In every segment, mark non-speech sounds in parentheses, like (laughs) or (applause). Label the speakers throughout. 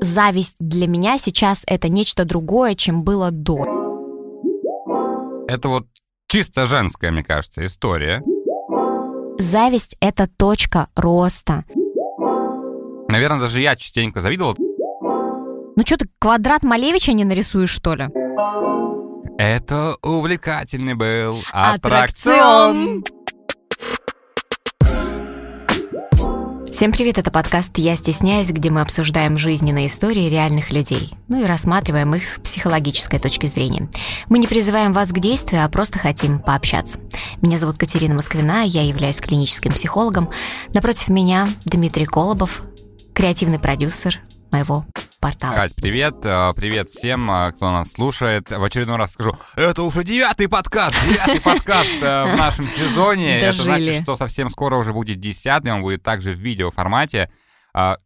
Speaker 1: Зависть для меня сейчас это нечто другое, чем было до.
Speaker 2: Это вот чисто женская, мне кажется, история.
Speaker 1: Зависть это точка роста.
Speaker 2: Наверное, даже я частенько завидовал.
Speaker 1: Ну что ты квадрат Малевича не нарисуешь, что ли?
Speaker 2: Это увлекательный был
Speaker 1: Аттракцион.
Speaker 2: аттракцион.
Speaker 1: Всем привет, это подкаст «Я стесняюсь», где мы обсуждаем жизненные истории реальных людей, ну и рассматриваем их с психологической точки зрения. Мы не призываем вас к действию, а просто хотим пообщаться. Меня зовут Катерина Москвина, я являюсь клиническим психологом. Напротив меня Дмитрий Колобов, креативный продюсер моего портала.
Speaker 2: Кать, привет. э, Привет всем, э, кто нас слушает. В очередной раз скажу, это уже девятый подкаст, девятый подкаст э, в нашем сезоне. Это значит, что совсем скоро уже будет десятый, он будет также в видеоформате.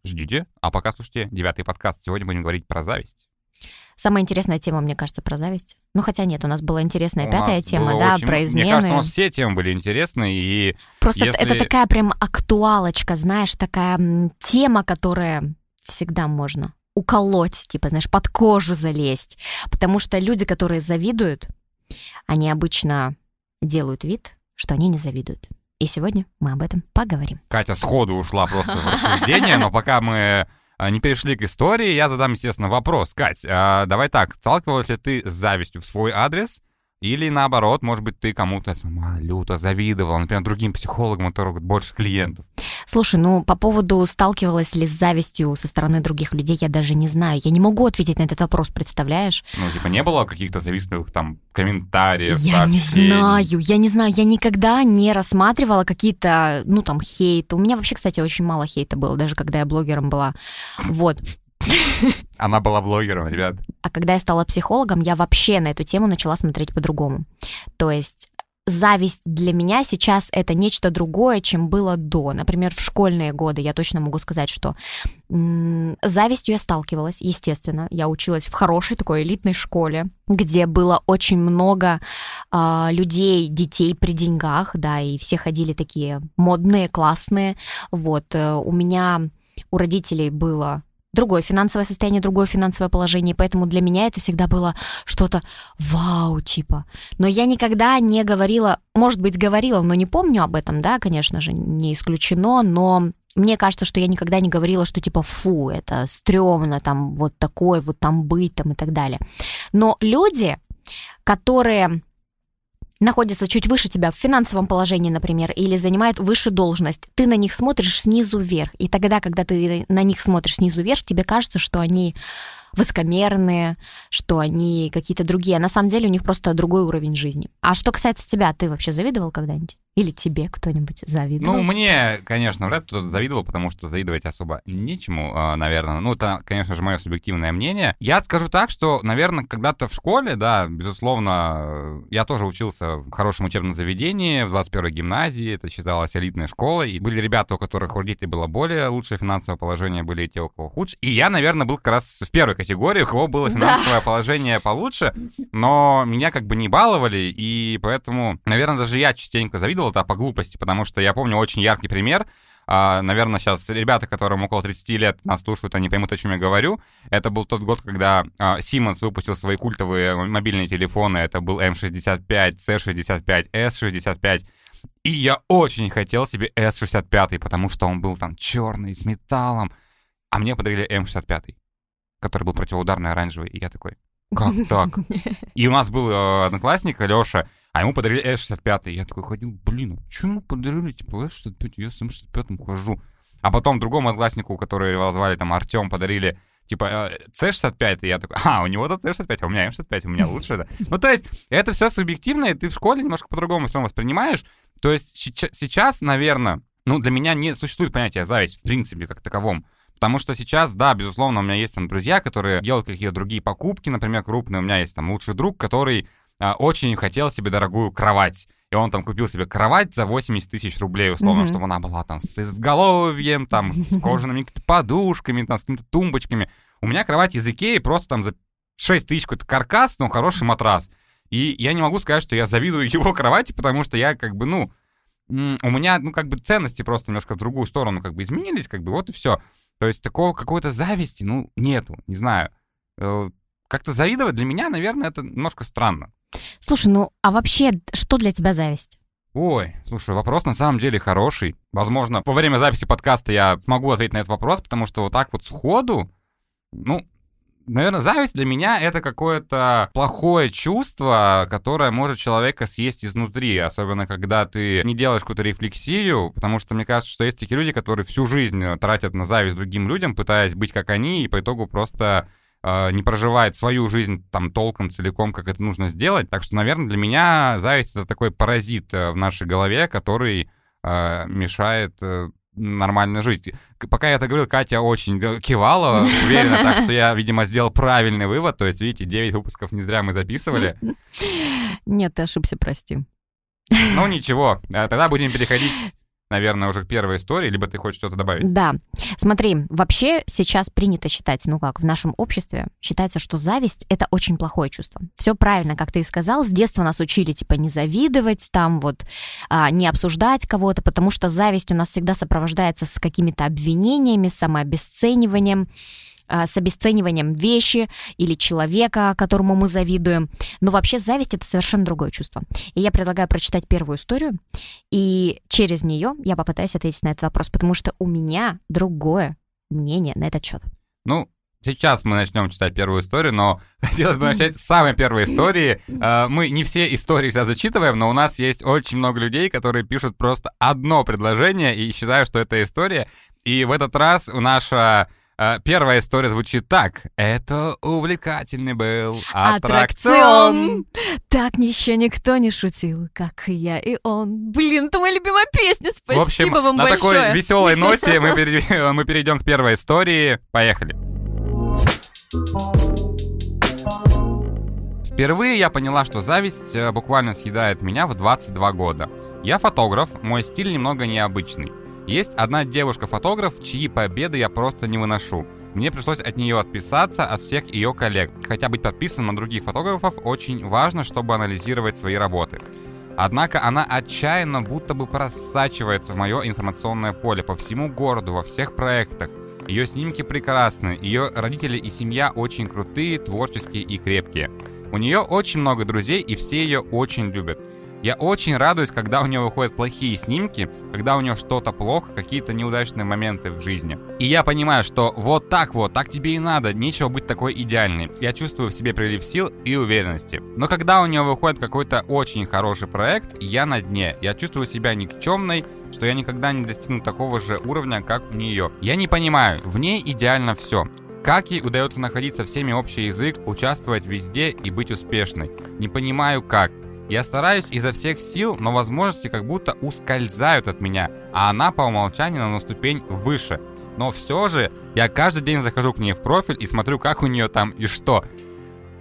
Speaker 2: Ждите, а пока слушайте девятый подкаст. Сегодня будем говорить про зависть.
Speaker 1: Самая интересная тема, мне кажется, про зависть. Ну, хотя нет, у нас была интересная
Speaker 2: У
Speaker 1: пятая тема, да,
Speaker 2: очень-
Speaker 1: про измены.
Speaker 2: Мне кажется, у нас все темы были интересны, и
Speaker 1: Просто
Speaker 2: если-
Speaker 1: это такая прям актуалочка, знаешь, такая тема, которая всегда можно уколоть, типа, знаешь, под кожу залезть. Потому что люди, которые завидуют, они обычно делают вид, что они не завидуют. И сегодня мы об этом поговорим.
Speaker 2: Катя сходу ушла просто в рассуждение, но пока мы а, не перешли к истории, я задам, естественно, вопрос. Кать, а, давай так, сталкивалась ли ты с завистью в свой адрес? Или наоборот, может быть, ты кому-то сама люто завидовала, например, другим психологам, у которых больше клиентов?
Speaker 1: Слушай, ну по поводу сталкивалась ли с завистью со стороны других людей, я даже не знаю. Я не могу ответить на этот вопрос, представляешь?
Speaker 2: Ну, типа, не было каких-то завистливых там комментариев,
Speaker 1: Я не
Speaker 2: сообщений?
Speaker 1: знаю, я не знаю, я никогда не рассматривала какие-то, ну там, хейт. У меня вообще, кстати, очень мало хейта было, даже когда я блогером была. Вот. (laughs)
Speaker 2: Она была блогером, ребят.
Speaker 1: А когда я стала психологом, я вообще на эту тему начала смотреть по-другому. То есть зависть для меня сейчас это нечто другое, чем было до. Например, в школьные годы я точно могу сказать, что завистью я сталкивалась, естественно. Я училась в хорошей такой элитной школе, где было очень много а, людей, детей при деньгах, да, и все ходили такие модные, классные. Вот, э, у меня, у родителей было другое финансовое состояние, другое финансовое положение, поэтому для меня это всегда было что-то вау, типа. Но я никогда не говорила, может быть, говорила, но не помню об этом, да, конечно же, не исключено, но мне кажется, что я никогда не говорила, что типа фу, это стрёмно, там вот такое, вот там быть, там и так далее. Но люди, которые находятся чуть выше тебя в финансовом положении, например, или занимают выше должность, ты на них смотришь снизу вверх. И тогда, когда ты на них смотришь снизу вверх, тебе кажется, что они высокомерные, что они какие-то другие. А на самом деле у них просто другой уровень жизни. А что касается тебя, ты вообще завидовал когда-нибудь? Или тебе кто-нибудь завидовал?
Speaker 2: Ну, мне, конечно, вряд ли кто-то завидовал, потому что завидовать особо нечему, а, наверное. Ну, это, конечно же, мое субъективное мнение. Я скажу так, что, наверное, когда-то в школе, да, безусловно, я тоже учился в хорошем учебном заведении, в 21-й гимназии, это считалось элитной школой, и были ребята, у которых у родителей было более лучшее финансовое положение, были и те, у кого худше. И я, наверное, был как раз в первой категории, у кого было финансовое положение получше, но меня как бы не баловали, и поэтому, наверное, даже я частенько завидовал, да, по глупости, потому что я помню очень яркий пример. А, наверное, сейчас ребята, которым около 30 лет нас слушают, они поймут, о чем я говорю. Это был тот год, когда а, Siemens выпустил свои культовые мобильные телефоны. Это был M65, C65, S65. И я очень хотел себе S65, потому что он был там черный, с металлом. А мне подарили M65, который был противоударный оранжевый. И я такой, как (laughs) так? И у нас был э, одноклассник, Леша, а ему подарили S65. И я такой ходил, блин, а что ему подарили? Типа, S65, я с M65 хожу. А потом другому однокласснику, который его звали там Артем, подарили типа э, C65, и я такой, а, у него-то C65, а у меня M65, у меня (laughs) лучше, да. Ну, то есть, это все субъективно, и ты в школе немножко по-другому все воспринимаешь. То есть, сейчас, наверное, ну, для меня не существует понятия зависть, в принципе, как таковом. Потому что сейчас, да, безусловно, у меня есть там друзья, которые делают какие-то другие покупки, например, крупные. У меня есть там лучший друг, который очень хотел себе дорогую кровать. И он там купил себе кровать за 80 тысяч рублей, условно,
Speaker 1: Мгм.
Speaker 2: чтобы она была там с изголовьем, там, с (laughs) кожаными подушками, там, с какими-то тумбочками. У меня кровать из Икеи просто там за 6 тысяч какой-то каркас, но хороший матрас. И я не могу сказать, что я завидую (laughs) его кровати, потому что я как бы, ну, у меня, ну, как бы ценности просто немножко в другую сторону как бы изменились, как бы вот и все. То есть такого какой-то зависти, ну, нету, не знаю. Э, как-то завидовать для меня, наверное, это немножко странно.
Speaker 1: Слушай, ну а вообще, что для тебя зависть?
Speaker 2: Ой, слушай, вопрос на самом деле хороший. Возможно, во время записи подкаста я смогу ответить на этот вопрос, потому что вот так вот сходу, ну, наверное, зависть для меня это какое-то плохое чувство, которое может человека съесть изнутри, особенно когда ты не делаешь какую-то рефлексию, потому что мне кажется, что есть такие люди, которые всю жизнь тратят на зависть другим людям, пытаясь быть как они, и по итогу просто э, не проживает свою жизнь там толком, целиком, как это нужно сделать. Так что, наверное, для меня зависть это такой паразит э, в нашей голове, который э, мешает э, нормально жить. Пока я это говорил, Катя очень кивала, (laughs) уверена, так что я, видимо, сделал правильный вывод. То есть, видите, 9 выпусков не зря мы записывали. (laughs)
Speaker 1: Нет, ты ошибся, прости.
Speaker 2: Ну ничего, э, тогда будем переходить наверное, уже к первой истории, либо ты хочешь что-то добавить?
Speaker 1: Да. Смотри, вообще сейчас принято считать, ну как, в нашем обществе считается, что зависть — это очень плохое чувство. Все правильно, как ты и сказал, с детства нас учили, типа, не завидовать, там вот, а, не обсуждать кого-то, потому что зависть у нас всегда сопровождается с какими-то обвинениями, самообесцениванием. А, с обесцениванием вещи или человека, которому мы завидуем. Но вообще зависть это совершенно другое чувство. И я предлагаю прочитать первую историю, и через нее я попытаюсь ответить на этот вопрос, потому что у меня другое мнение на этот счет.
Speaker 2: Ну, Сейчас мы начнем читать первую историю, но (laughs) хотелось бы начать с самой первой истории. А, мы не все истории всегда зачитываем, но у нас есть очень много людей, которые пишут просто одно предложение и считают, что это история. И в этот раз наша а, первая история звучит так. Это увлекательный был аттракцион. аттракцион.
Speaker 1: Так еще никто не шутил, как я и он. Блин, это моя любимая песня. Спасибо
Speaker 2: В общем,
Speaker 1: вам
Speaker 2: на
Speaker 1: большое.
Speaker 2: такой веселой (laughs) ноте мы, перейдем, (laughs) мы перейдем к первой истории. Поехали. Впервые я поняла, что зависть э, буквально съедает меня в 22 года. Я фотограф, мой стиль немного необычный. Есть одна девушка-фотограф, чьи победы я просто не выношу. Мне пришлось от нее отписаться от всех ее коллег. Хотя быть подписанным на других фотографов очень важно, чтобы анализировать свои работы. Однако она отчаянно будто бы просачивается в мое информационное поле по всему городу, во всех проектах. Ее снимки прекрасны, ее родители и семья очень крутые, творческие и крепкие. У нее очень много друзей и все ее очень любят. Я очень радуюсь, когда у нее выходят плохие снимки, когда у нее что-то плохо, какие-то неудачные моменты в жизни. И я понимаю, что вот так вот, так тебе и надо, нечего быть такой идеальной. Я чувствую в себе прилив сил и уверенности. Но когда у нее выходит какой-то очень хороший проект, я на дне. Я чувствую себя никчемной, что я никогда не достигну такого же уровня, как у нее. Я не понимаю, в ней идеально все. Как ей удается находить со всеми общий язык, участвовать везде и быть успешной? Не понимаю как. Я стараюсь изо всех сил, но возможности как будто ускользают от меня, а она по умолчанию на ступень выше. Но все же я каждый день захожу к ней в профиль и смотрю, как у нее там и что.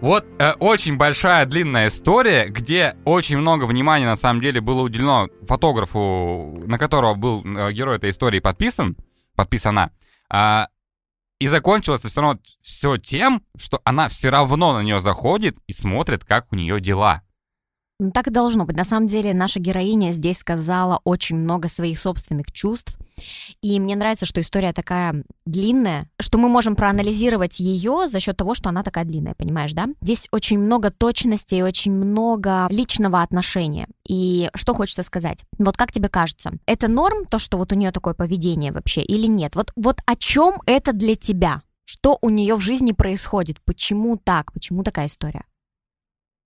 Speaker 2: Вот э, очень большая длинная история, где очень много внимания на самом деле было уделено фотографу, на которого был э, герой этой истории подписан, подписана. Э, и закончилось все равно все тем, что она все равно на нее заходит и смотрит, как у нее дела.
Speaker 1: Ну, так и должно быть. На самом деле наша героиня здесь сказала очень много своих собственных чувств. И мне нравится, что история такая длинная, что мы можем проанализировать ее за счет того, что она такая длинная, понимаешь, да? Здесь очень много точности и очень много личного отношения. И что хочется сказать? Вот как тебе кажется, это норм, то, что вот у нее такое поведение вообще, или нет? Вот, вот о чем это для тебя? Что у нее в жизни происходит? Почему так? Почему такая история?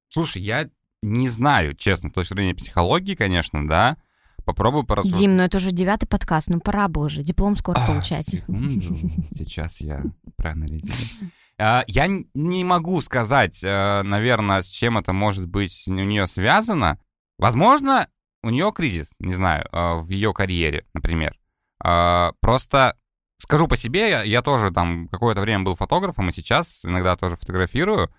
Speaker 2: Слушай, я не знаю, честно, с точки зрения психологии, конечно, да. Попробую порассуждать.
Speaker 1: Дим, ну это уже девятый подкаст, ну пора бы уже, диплом скоро а, получать.
Speaker 2: Секунду. (laughs) Сейчас я проанализирую. А, я не могу сказать, э, наверное, с чем это может быть у нее связано. Возможно, у нее кризис, не знаю, э, в ее карьере, например. А, просто скажу по себе, я тоже там какое-то время был фотографом, и сейчас иногда тоже фотографирую.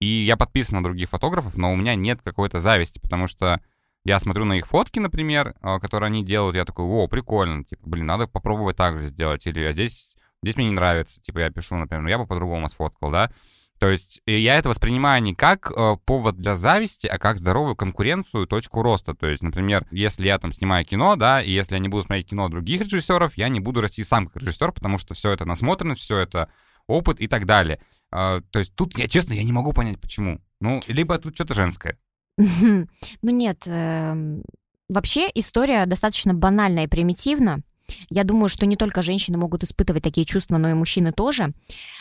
Speaker 2: И я подписан на других фотографов, но у меня нет какой-то зависти, потому что я смотрю на их фотки, например, а, которые они делают, я такой, о, прикольно, типа, блин, надо попробовать так же сделать, или а здесь, здесь мне не нравится, типа, я пишу, например, ну я бы по-другому сфоткал, да, То есть я это воспринимаю не как э, повод для зависти, а как здоровую конкуренцию, точку роста. То есть, например, если я там снимаю кино, да, и если я не буду смотреть кино других режиссеров, я не буду расти сам как режиссер, потому что все это насмотренность, все это опыт и так далее. Э, то есть тут, я честно, я не могу понять, почему. Ну, либо тут что-то женское.
Speaker 1: Ну нет, эм, вообще история достаточно банальная и примитивна. Я думаю, что не только женщины могут испытывать такие чувства, но и мужчины тоже.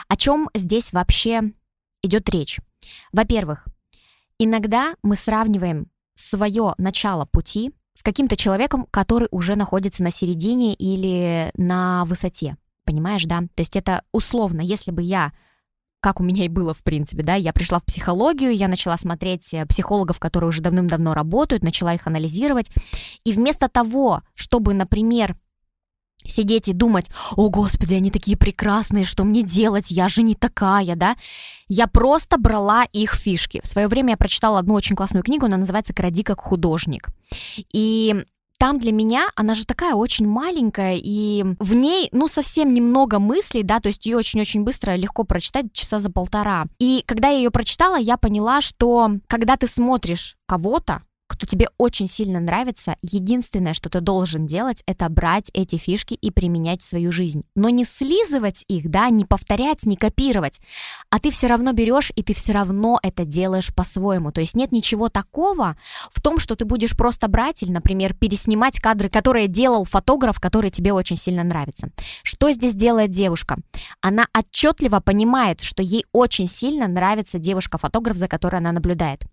Speaker 1: О чем здесь вообще идет речь? Во-первых, иногда мы сравниваем свое начало пути с каким-то человеком, который уже находится на середине или на высоте. Понимаешь, да? То есть это условно, если бы я как у меня и было, в принципе, да, я пришла в психологию, я начала смотреть э, психологов, которые уже давным-давно работают, начала их анализировать, и вместо того, чтобы, например, сидеть и думать, о, господи, они такие прекрасные, что мне делать, я же не такая, да, я просто брала их фишки. В свое время я прочитала одну очень классную книгу, она называется «Кради как художник». И там для меня она же такая очень маленькая, и в ней, ну, совсем немного мыслей, да, то есть ее очень-очень быстро, легко прочитать, часа за полтора. И когда я ее прочитала, я поняла, что когда ты смотришь кого-то, кто тебе очень сильно нравится, единственное, что ты должен делать, это брать эти фишки и применять в свою жизнь. Но не слизывать их, да, не повторять, не копировать, а ты все равно берешь и ты все равно это делаешь по-своему. То есть нет ничего такого в том, что ты будешь просто брать или, например, переснимать кадры, которые делал фотограф, который тебе очень сильно нравится. Что здесь делает девушка? Она отчетливо понимает, что ей очень сильно нравится девушка-фотограф, за которой она наблюдает.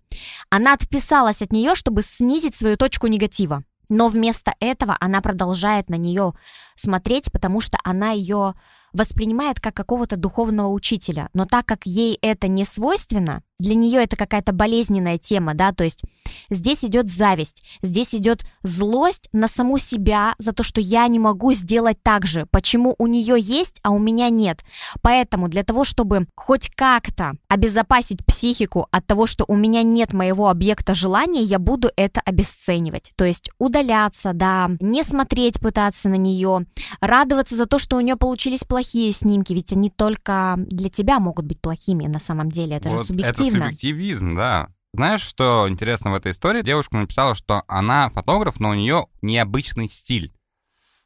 Speaker 1: Она отписалась от нее, чтобы снизить свою точку негатива. Но вместо этого она продолжает на нее смотреть, потому что она ее воспринимает как какого-то духовного учителя. Но так как ей это не свойственно, для нее это какая-то болезненная тема, да, то есть здесь идет зависть, здесь идет злость на саму себя за то, что я не могу сделать так же, почему у нее есть, а у меня нет. Поэтому для того, чтобы хоть как-то обезопасить психику от того, что у меня нет моего объекта желания, я буду это обесценивать. То есть удаляться, да, не смотреть, пытаться на нее, радоваться за то, что у нее получились плохие снимки, ведь они только для тебя могут быть плохими на самом деле, это вот же субъективно
Speaker 2: субъективно. субъективизм, да. Знаешь, что интересно в этой истории? Девушка написала, что она фотограф, но у нее необычный стиль.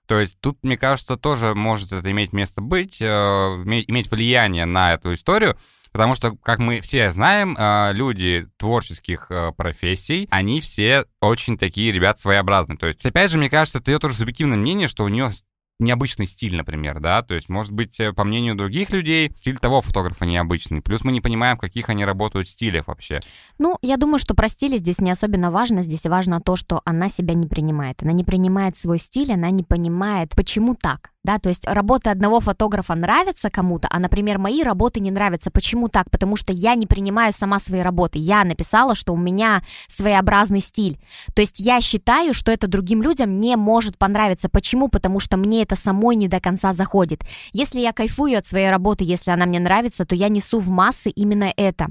Speaker 2: То есть тут, мне кажется, тоже может это иметь место быть, э, иметь влияние на эту историю, потому что, как мы все знаем, э, люди творческих э, профессий, они все очень такие ребят своеобразные. То есть, опять же, мне кажется, это ее тоже субъективное мнение, что у нее необычный стиль, например, да, то есть, может быть, э, по мнению других людей, стиль того фотографа необычный, плюс мы не понимаем, в каких они работают стилях вообще.
Speaker 1: Ну, я думаю, что про стили здесь не особенно важно, здесь важно то, что она себя не принимает, она не принимает свой стиль, она не понимает, почему так, да, то есть работы одного фотографа нравятся кому-то, а, например, мои работы не нравятся. Почему так? Потому что я не принимаю сама свои работы. Я написала, что у меня своеобразный стиль. То есть я считаю, что это другим людям не может понравиться. Почему? Потому что мне это самой не до конца заходит. Если я кайфую от своей работы, если она мне нравится, то я несу в массы именно это.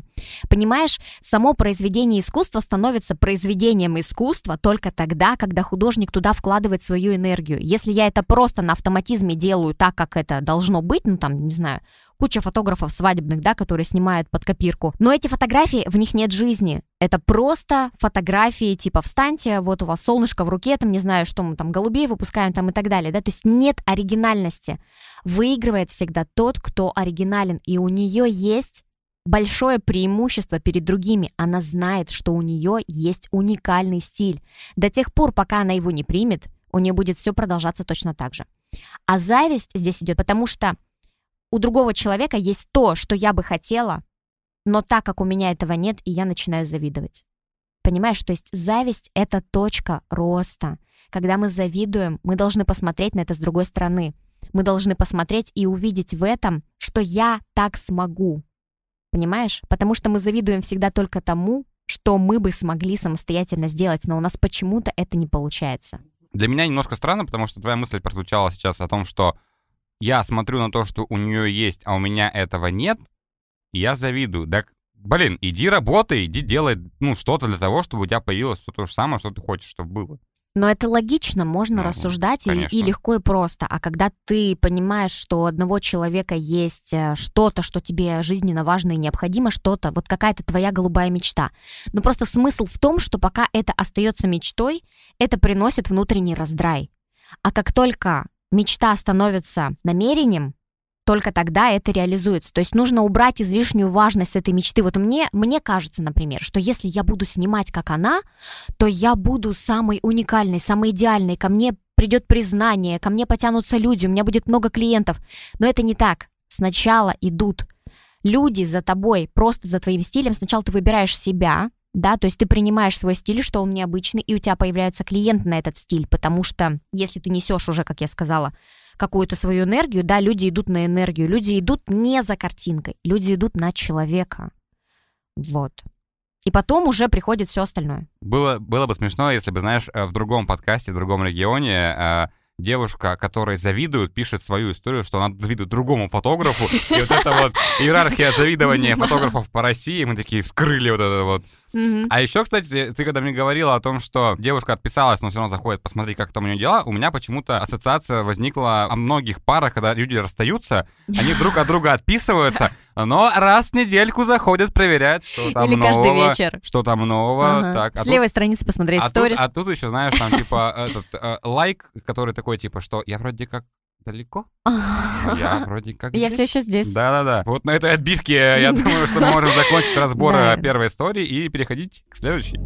Speaker 1: Понимаешь, само произведение искусства становится произведением искусства только тогда, когда художник туда вкладывает свою энергию. Если я это просто на автоматизме делаю так, как это должно быть, ну там, не знаю, куча фотографов свадебных, да, которые снимают под копирку. Но эти фотографии, в них нет жизни. Это просто фотографии, типа, встаньте, вот у вас солнышко в руке, там, не знаю, что мы там, голубей выпускаем там и так далее, да, то есть нет оригинальности. Выигрывает всегда тот, кто оригинален, и у нее есть большое преимущество перед другими. Она знает, что у нее есть уникальный стиль. До тех пор, пока она его не примет, у нее будет все продолжаться точно так же. А зависть здесь идет, потому что у другого человека есть то, что я бы хотела, но так как у меня этого нет, и я начинаю завидовать. Понимаешь, то есть зависть — это точка роста. Когда мы завидуем, мы должны посмотреть на это с другой стороны. Мы должны посмотреть и увидеть в этом, что я так смогу. Понимаешь? Потому что мы завидуем всегда только тому, что мы бы смогли самостоятельно сделать, но у нас почему-то это не получается.
Speaker 2: Для меня немножко странно, потому что твоя мысль прозвучала сейчас о том, что я смотрю на то, что у нее есть, а у меня этого нет, и я завидую. Так, блин, иди работай, иди делай, ну, что-то для того, чтобы у тебя появилось все то же самое, что ты хочешь, чтобы было.
Speaker 1: Но это логично, можно
Speaker 2: Ну,
Speaker 1: рассуждать и,
Speaker 2: конечно.
Speaker 1: и легко и просто. А когда ты понимаешь, что у одного человека есть э, что-то, что тебе жизненно важно и необходимо, что-то, вот какая-то твоя голубая мечта. Но просто смысл в том, что пока это остается мечтой, это приносит внутренний раздрай. А как только мечта становится намерением, только тогда это реализуется. То есть нужно убрать излишнюю важность этой мечты. Вот мне, мне кажется, например, что если я буду снимать как она, то я буду самой уникальной, самой идеальной. Ко мне придет признание, ко мне потянутся люди, у меня будет много клиентов. Но это не так. Сначала идут люди за тобой, просто за твоим стилем. Сначала ты выбираешь себя, да, то есть ты принимаешь свой стиль, что он необычный, и у тебя появляется клиент на этот стиль, потому что если ты несешь уже, как я сказала, какую-то свою энергию, да, люди идут на энергию, люди идут не за картинкой, люди идут на человека. Вот. И потом уже приходит все остальное.
Speaker 2: Было, было бы смешно, если бы, знаешь, э, в другом подкасте, в другом регионе э, девушка, которой завидуют, пишет свою историю, что она завидует другому фотографу. И вот это вот иерархия завидования (laughs) фотографов по России, мы такие вскрыли вот это вот. А еще, кстати, ты когда мне говорила о том, что девушка отписалась, но все равно заходит посмотреть, как там у нее дела, у меня почему-то ассоциация возникла о многих парах, когда люди расстаются, они друг от друга отписываются, но раз в недельку заходят, проверяют, что там
Speaker 1: Или каждый
Speaker 2: нового,
Speaker 1: вечер.
Speaker 2: что там нового.
Speaker 1: Ага.
Speaker 2: Так, а
Speaker 1: С
Speaker 2: тут-
Speaker 1: левой страницы посмотреть
Speaker 2: а тут,
Speaker 1: сторис.
Speaker 2: а тут еще, знаешь, там типа этот э, лайк, который такой типа, что я вроде как далеко, я (laughs) вроде как
Speaker 1: Я
Speaker 2: здесь».
Speaker 1: все еще здесь.
Speaker 2: Да-да-да. Вот на этой отбивке я (laughs) думаю, что мы можем закончить разбор
Speaker 1: Да.
Speaker 2: э, первой истории и переходить к следующей.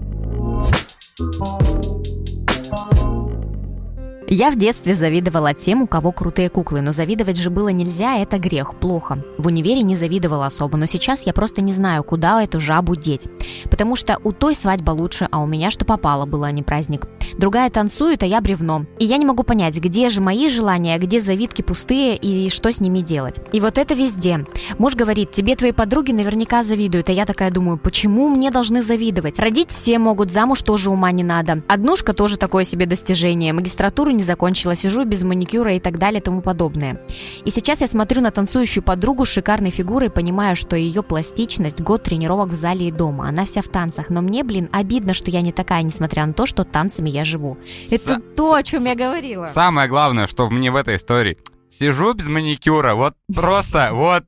Speaker 1: Я в детстве завидовала тем, у кого крутые куклы, но завидовать же было нельзя, это грех, плохо. В универе не завидовала особо, но сейчас я просто не знаю, куда эту жабу деть. Потому что у той свадьба лучше, а у меня что попало было, а не праздник. Другая танцует, а я бревно. И я не могу понять, где же мои желания, где завидки пустые и что с ними делать. И вот это везде. Муж говорит, тебе твои подруги наверняка завидуют, а я такая думаю, почему мне должны завидовать? Родить все могут, замуж тоже ума не надо. Однушка тоже такое себе достижение, магистратуру не закончила, сижу без маникюра и так далее и тому подобное. И сейчас я смотрю на танцующую подругу с шикарной фигурой и понимаю, что ее пластичность, год тренировок в зале и дома, она вся в танцах. Но мне, блин, обидно, что я не такая, несмотря на то, что танцами я живу. Это
Speaker 2: Са-
Speaker 1: то, о
Speaker 2: с-
Speaker 1: чем я
Speaker 2: с-
Speaker 1: говорила.
Speaker 2: Самое главное, что мне в этой истории. Сижу без маникюра, вот просто, (laughs) вот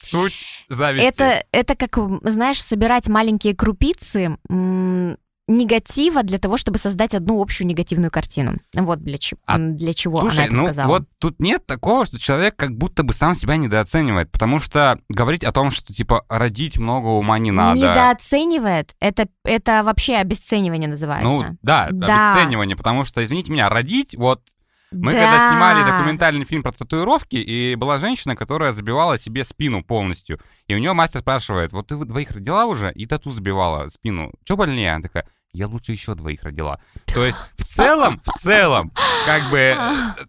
Speaker 2: суть зависти.
Speaker 1: Это, это как, знаешь, собирать маленькие крупицы негатива для того, чтобы создать одну общую негативную картину. Вот для, чего
Speaker 2: А,
Speaker 1: для чего
Speaker 2: Слушай,
Speaker 1: она это
Speaker 2: ну
Speaker 1: сказала.
Speaker 2: вот тут нет такого, что человек как будто бы сам себя недооценивает, потому что говорить о том, что типа родить много ума не надо.
Speaker 1: Недооценивает, это, это вообще обесценивание
Speaker 2: Ну
Speaker 1: называется.
Speaker 2: да,
Speaker 1: Да.
Speaker 2: обесценивание, потому что, извините меня, родить, вот мы
Speaker 1: Да.
Speaker 2: когда снимали документальный фильм про татуировки, и была женщина, которая забивала себе спину полностью, и у нее мастер спрашивает, вот ты двоих родила уже, и тату забивала спину, что больнее? Она такая, я лучше еще двоих родила. То есть в целом, в целом, как бы, э,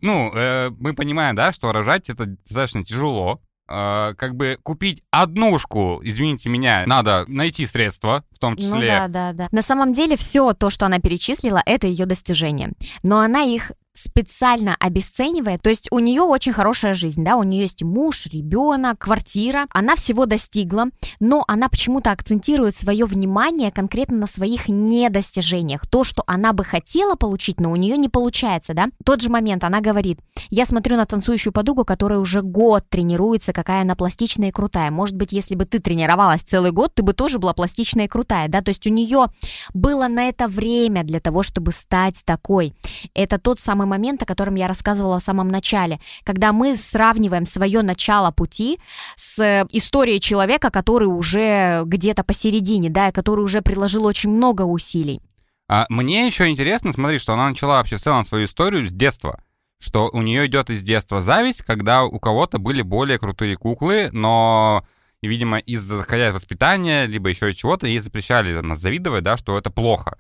Speaker 2: ну, э, мы понимаем, да, что рожать это достаточно тяжело, Э, как бы купить однушку, извините меня, надо найти средства, в том
Speaker 1: Ну
Speaker 2: числе.
Speaker 1: да, да, да. На самом деле все то, что она перечислила, это ее достижение. Но она их специально обесценивает. То есть у нее очень хорошая жизнь, да, у нее есть муж, ребенок, квартира. Она всего достигла, но она почему-то акцентирует свое внимание конкретно на своих недостижениях. То, что она бы хотела получить, но у нее не получается, да. Тот же момент она говорит, я смотрю на танцующую подругу, которая уже год тренируется, какая она пластичная и крутая. Может быть, если бы ты тренировалась целый год, ты бы тоже была пластичная и крутая, да. То есть у нее было на это время для того, чтобы стать такой. Это тот самый момент, о котором я рассказывала в самом начале, когда мы сравниваем свое начало пути с э, историей человека, который уже где-то посередине, да, и который уже приложил очень много усилий.
Speaker 2: А мне еще интересно, смотри, что она начала вообще в целом свою историю с детства. Что у нее идет из детства зависть, когда у кого-то были более крутые куклы, но, видимо, из-за воспитания, либо еще чего-то, ей запрещали там, завидовать, да, что это плохо.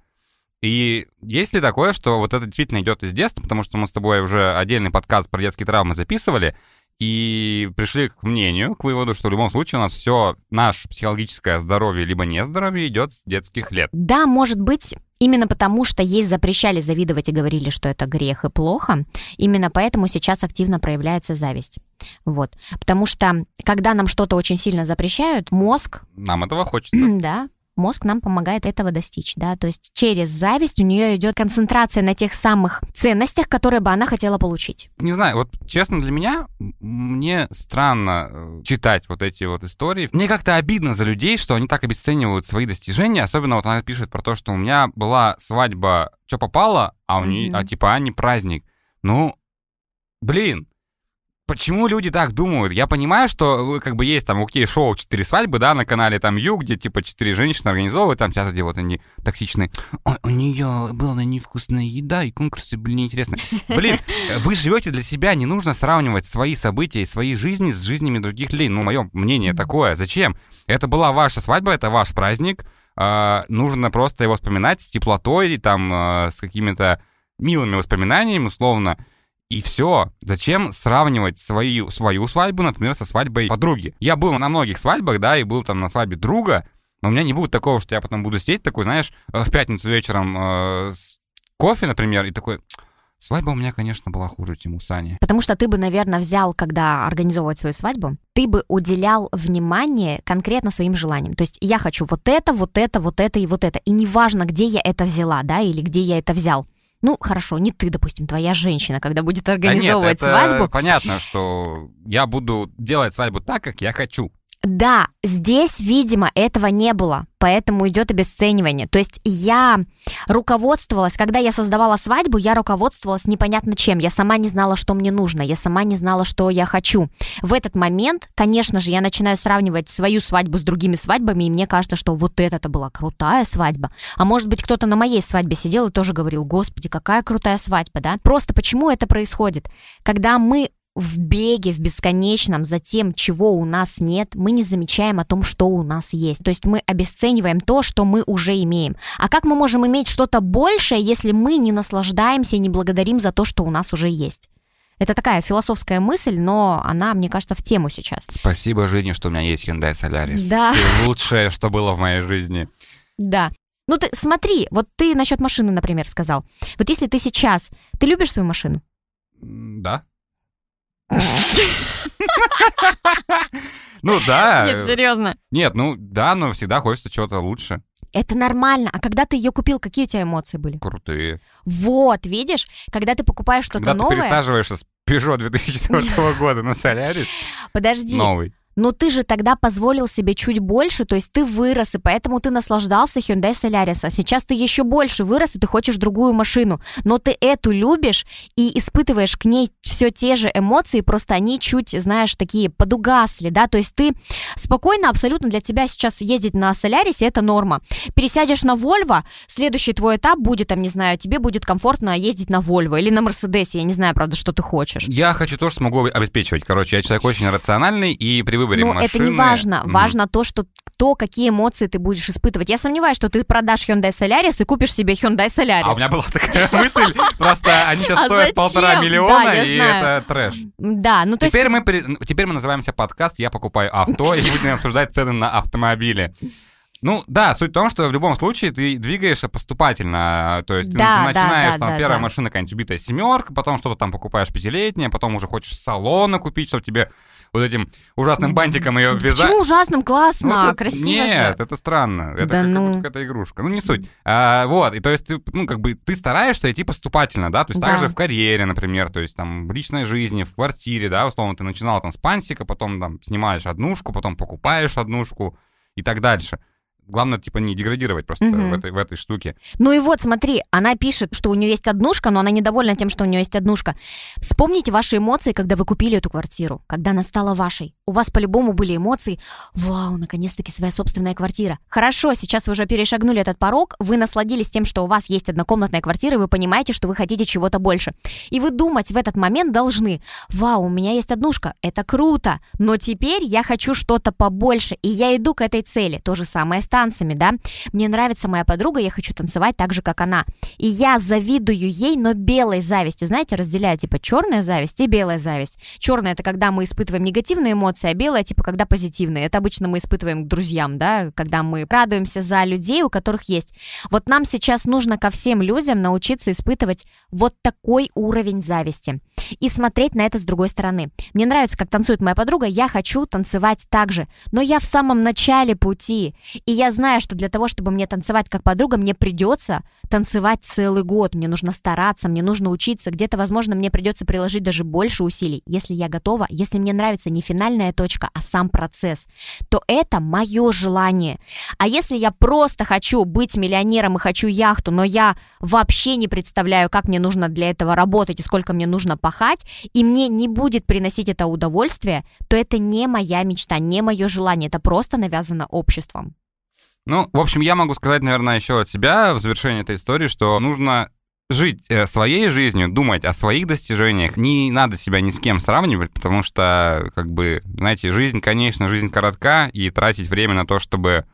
Speaker 2: И есть ли такое, что вот это действительно идет из детства, потому что мы с тобой уже отдельный подкаст про детские травмы записывали, и пришли к мнению, к выводу, что в любом случае у нас все, наше психологическое здоровье либо нездоровье идет с детских лет.
Speaker 1: Да, может быть, именно потому что ей запрещали завидовать и говорили, что это грех и плохо, именно поэтому сейчас активно проявляется зависть. Вот. Потому что, когда нам что-то очень сильно запрещают, мозг
Speaker 2: Нам этого хочется. (clears throat)
Speaker 1: да, мозг нам помогает этого достичь, да, то есть через зависть у нее идет концентрация на тех самых ценностях, которые бы она хотела получить.
Speaker 2: Не знаю, вот честно для меня, мне странно э, читать вот эти вот истории. Мне как-то обидно за людей, что они так обесценивают свои достижения, особенно вот она пишет про то, что у меня была свадьба, что попало, а у нее, mm-hmm. а типа, а не праздник. Ну, блин, почему люди так думают? Я понимаю, что как бы есть там, окей, шоу «Четыре свадьбы», да, на канале там Ю, где типа четыре женщины организовывают, там часто где вот они токсичные. Ой, у нее была невкусная еда, и конкурсы были неинтересны. Блин, вы живете для себя, не нужно сравнивать свои события и свои жизни с жизнями других людей. Ну, мое мнение такое. Зачем? Это была ваша свадьба, это ваш праздник. Э, нужно просто его вспоминать с теплотой, там, э, с какими-то милыми воспоминаниями, условно. И все. Зачем сравнивать свою, свою свадьбу, например, со свадьбой подруги? Я был на многих свадьбах, да, и был там на свадьбе друга, но у меня не будет такого, что я потом буду сидеть такой, знаешь, э, в пятницу вечером э, с кофе, например, и такой... Свадьба у меня, конечно, была хуже, чем у Сани.
Speaker 1: Потому что ты бы, наверное, взял, когда организовывать свою свадьбу, ты бы уделял внимание конкретно своим желаниям. То есть я хочу вот это, вот это, вот это и вот это. И неважно, где я это взяла, да, или где я это взял. Ну, хорошо, не ты, допустим, твоя женщина, когда будет организовывать
Speaker 2: да нет,
Speaker 1: это свадьбу.
Speaker 2: Понятно, что я буду делать свадьбу так, как я хочу.
Speaker 1: Да, здесь, видимо, этого не было, поэтому идет обесценивание. То есть я руководствовалась, когда я создавала свадьбу, я руководствовалась непонятно чем. Я сама не знала, что мне нужно, я сама не знала, что я хочу. В этот момент, конечно же, я начинаю сравнивать свою свадьбу с другими свадьбами, и мне кажется, что вот это-то была крутая свадьба. А может быть, кто-то на моей свадьбе сидел и тоже говорил, господи, какая крутая свадьба, да? Просто почему это происходит? Когда мы в беге, в бесконечном за тем, чего у нас нет, мы не замечаем о том, что у нас есть. То есть мы обесцениваем то, что мы уже имеем. А как мы можем иметь что-то большее, если мы не наслаждаемся и не благодарим за то, что у нас уже есть? Это такая философская мысль, но она, мне кажется, в тему сейчас.
Speaker 2: Спасибо жизни, что у меня есть Hyundai Solaris.
Speaker 1: Да.
Speaker 2: Ты лучшее, что было в моей жизни.
Speaker 1: Да. Ну ты смотри, вот ты насчет машины, например, сказал. Вот если ты сейчас, ты любишь свою машину?
Speaker 2: Да. Ну да.
Speaker 1: Нет, серьезно.
Speaker 2: Нет, ну да, но всегда хочется чего-то лучше.
Speaker 1: Это нормально. А когда ты ее купил, какие у тебя эмоции были?
Speaker 2: Крутые.
Speaker 1: Вот, видишь, когда ты покупаешь что-то
Speaker 2: Когда
Speaker 1: новое.
Speaker 2: ты пересаживаешься с Peugeot 2004 (laughs) года на Solaris,
Speaker 1: Подожди.
Speaker 2: новый.
Speaker 1: Но ты же тогда позволил себе чуть больше, то есть ты вырос, и поэтому ты наслаждался Hyundai Solaris. А сейчас ты еще больше вырос, и ты хочешь другую машину. Но ты эту любишь и испытываешь к ней все те же эмоции, просто они чуть, знаешь, такие подугасли, да, то есть ты спокойно абсолютно для тебя сейчас ездить на Solaris, это норма. Пересядешь на Volvo, следующий твой этап будет, там, не знаю, тебе будет комфортно ездить на Volvo или на Mercedes, я не знаю, правда, что ты хочешь.
Speaker 2: Я хочу то, что смогу обеспечивать. Короче, я человек очень рациональный и при выборе
Speaker 1: Но
Speaker 2: машины...
Speaker 1: это не важно. Важно то, что то, какие эмоции ты будешь испытывать. Я сомневаюсь, что ты продашь Hyundai Solaris и купишь себе Hyundai Solaris.
Speaker 2: А у меня была такая (laughs) мысль, просто они сейчас
Speaker 1: А
Speaker 2: стоят полтора миллиона, и это трэш.
Speaker 1: Да, ну то есть...
Speaker 2: Теперь мы, пере- теперь мы называемся подкаст «Я покупаю авто» и будем обсуждать цены на автомобили. Ну да, суть в том, что в любом случае ты двигаешься поступательно. То есть ты
Speaker 1: Да, да,
Speaker 2: начинаешь,
Speaker 1: да,
Speaker 2: там,
Speaker 1: да,
Speaker 2: первая
Speaker 1: да.
Speaker 2: машина какая-нибудь убитая семерка, потом что-то там покупаешь пятилетнее, потом уже хочешь салона купить, чтобы тебе вот этим ужасным бантиком ее ввязать.
Speaker 1: Почему ужасным?
Speaker 2: Ну,
Speaker 1: Классно,
Speaker 2: это-
Speaker 1: красиво
Speaker 2: Нет,
Speaker 1: же.
Speaker 2: это странно. Это
Speaker 1: Да
Speaker 2: как,
Speaker 1: ну.
Speaker 2: какая-то игрушка. Ну, не суть. А, вот, и то есть ты, ну, как бы, ты стараешься идти поступательно, да, то есть
Speaker 1: Да.
Speaker 2: также в карьере, например, то есть там в личной жизни, в квартире, да, условно, ты начинал там с пансика, потом там снимаешь однушку, потом покупаешь однушку и так дальше. Главное, типа, не деградировать просто
Speaker 1: Мгм.
Speaker 2: в, этой, в этой штуке.
Speaker 1: Ну и вот, смотри, она пишет, что у нее есть однушка, но она недовольна тем, что у нее есть однушка. Вспомните ваши эмоции, когда вы купили эту квартиру, когда она стала вашей. У вас по-любому были эмоции «Вау, наконец-таки своя собственная квартира». Хорошо, сейчас вы уже перешагнули этот порог, вы насладились тем, что у вас есть однокомнатная квартира, и вы понимаете, что вы хотите чего-то больше. И вы думать в этот момент должны «Вау, у меня есть однушка, это круто, но теперь я хочу что-то побольше, и я иду к этой цели». То же самое с танцами, да? Мне нравится моя подруга, я хочу танцевать так же, как она. И я завидую ей, но белой завистью. Знаете, разделяю типа черная зависть и белая зависть. Черная это когда мы испытываем негативные эмоции, а белая типа когда позитивные. Это обычно мы испытываем к друзьям, да, когда мы радуемся за людей, у которых есть. Вот нам сейчас нужно ко всем людям научиться испытывать вот такой уровень зависти и смотреть на это с другой стороны. Мне нравится, как танцует моя подруга, я хочу танцевать так же, но я в самом начале пути, и я знаю, что для того, чтобы мне танцевать как подруга, мне придется танцевать целый год, мне нужно стараться, мне нужно учиться, где-то, возможно, мне придется приложить даже больше усилий. Если я готова, если мне нравится не финальная точка, а сам процесс, то это мое желание. А если я просто хочу быть миллионером и хочу яхту, но я вообще не представляю, как мне нужно для этого работать и сколько мне нужно пахать, и мне не будет приносить это удовольствие, то это не моя мечта, не мое желание, это просто навязано обществом.
Speaker 2: Ну, в общем, я могу сказать, наверное, еще от себя в завершении этой истории, что нужно жить э, своей жизнью, думать о своих достижениях. Не надо себя ни с кем сравнивать, потому что, как бы, знаете, жизнь, конечно, жизнь коротка, и тратить время на то, чтобы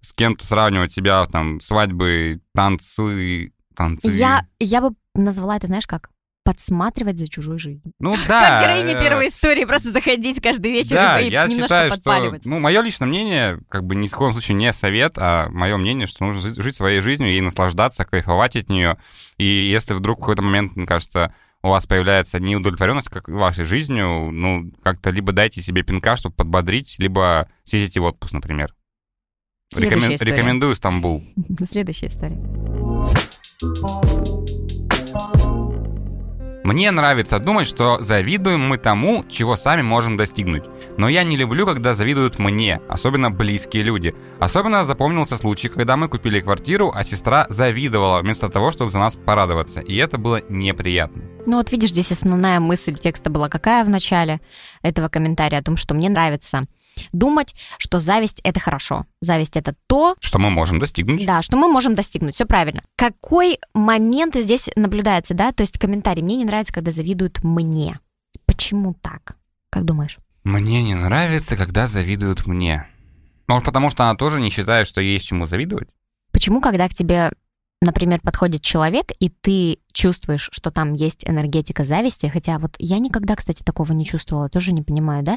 Speaker 2: с кем-то сравнивать себя, там, свадьбы, танцы, танцы.
Speaker 1: Я, я бы назвала это, знаешь как? Подсматривать за чужой жизнью.
Speaker 2: Ну да.
Speaker 1: Как героиня первой истории, просто заходить каждый вечер
Speaker 2: да,
Speaker 1: и
Speaker 2: я
Speaker 1: немножко
Speaker 2: считаю,
Speaker 1: подпаливать.
Speaker 2: Что, ну, мое личное мнение, как бы ни в коем случае не совет, а мое мнение, что нужно жить, жить своей жизнью и наслаждаться, кайфовать от нее. И если вдруг в какой-то момент, мне кажется, у вас появляется неудовлетворенность как вашей жизнью, ну, как-то либо дайте себе пинка, чтобы подбодрить, либо съездите в отпуск, например. Рекомен... Рекомендую Стамбул. (laughs)
Speaker 1: Следующая история.
Speaker 2: Мне нравится думать, что завидуем мы тому, чего сами можем достигнуть. Но я не люблю, когда завидуют мне, особенно близкие люди. Особенно запомнился случай, когда мы купили квартиру, а сестра завидовала вместо того, чтобы за нас порадоваться. И это было неприятно.
Speaker 1: Ну вот видишь, здесь основная мысль текста была какая в начале этого комментария о том, что мне нравится думать, что зависть это хорошо. Зависть это то,
Speaker 2: что мы можем достигнуть.
Speaker 1: Да, что мы можем достигнуть. Все правильно. Какой момент здесь наблюдается, да? То есть комментарий. Мне не нравится, когда завидуют мне. Почему так? Как думаешь?
Speaker 2: Мне не нравится, когда завидуют мне. Может, потому что она тоже не считает, что есть чему завидовать?
Speaker 1: Почему, когда к тебе например, подходит человек, и ты чувствуешь, что там есть энергетика зависти, хотя вот я никогда, кстати, такого не чувствовала, тоже не понимаю, да?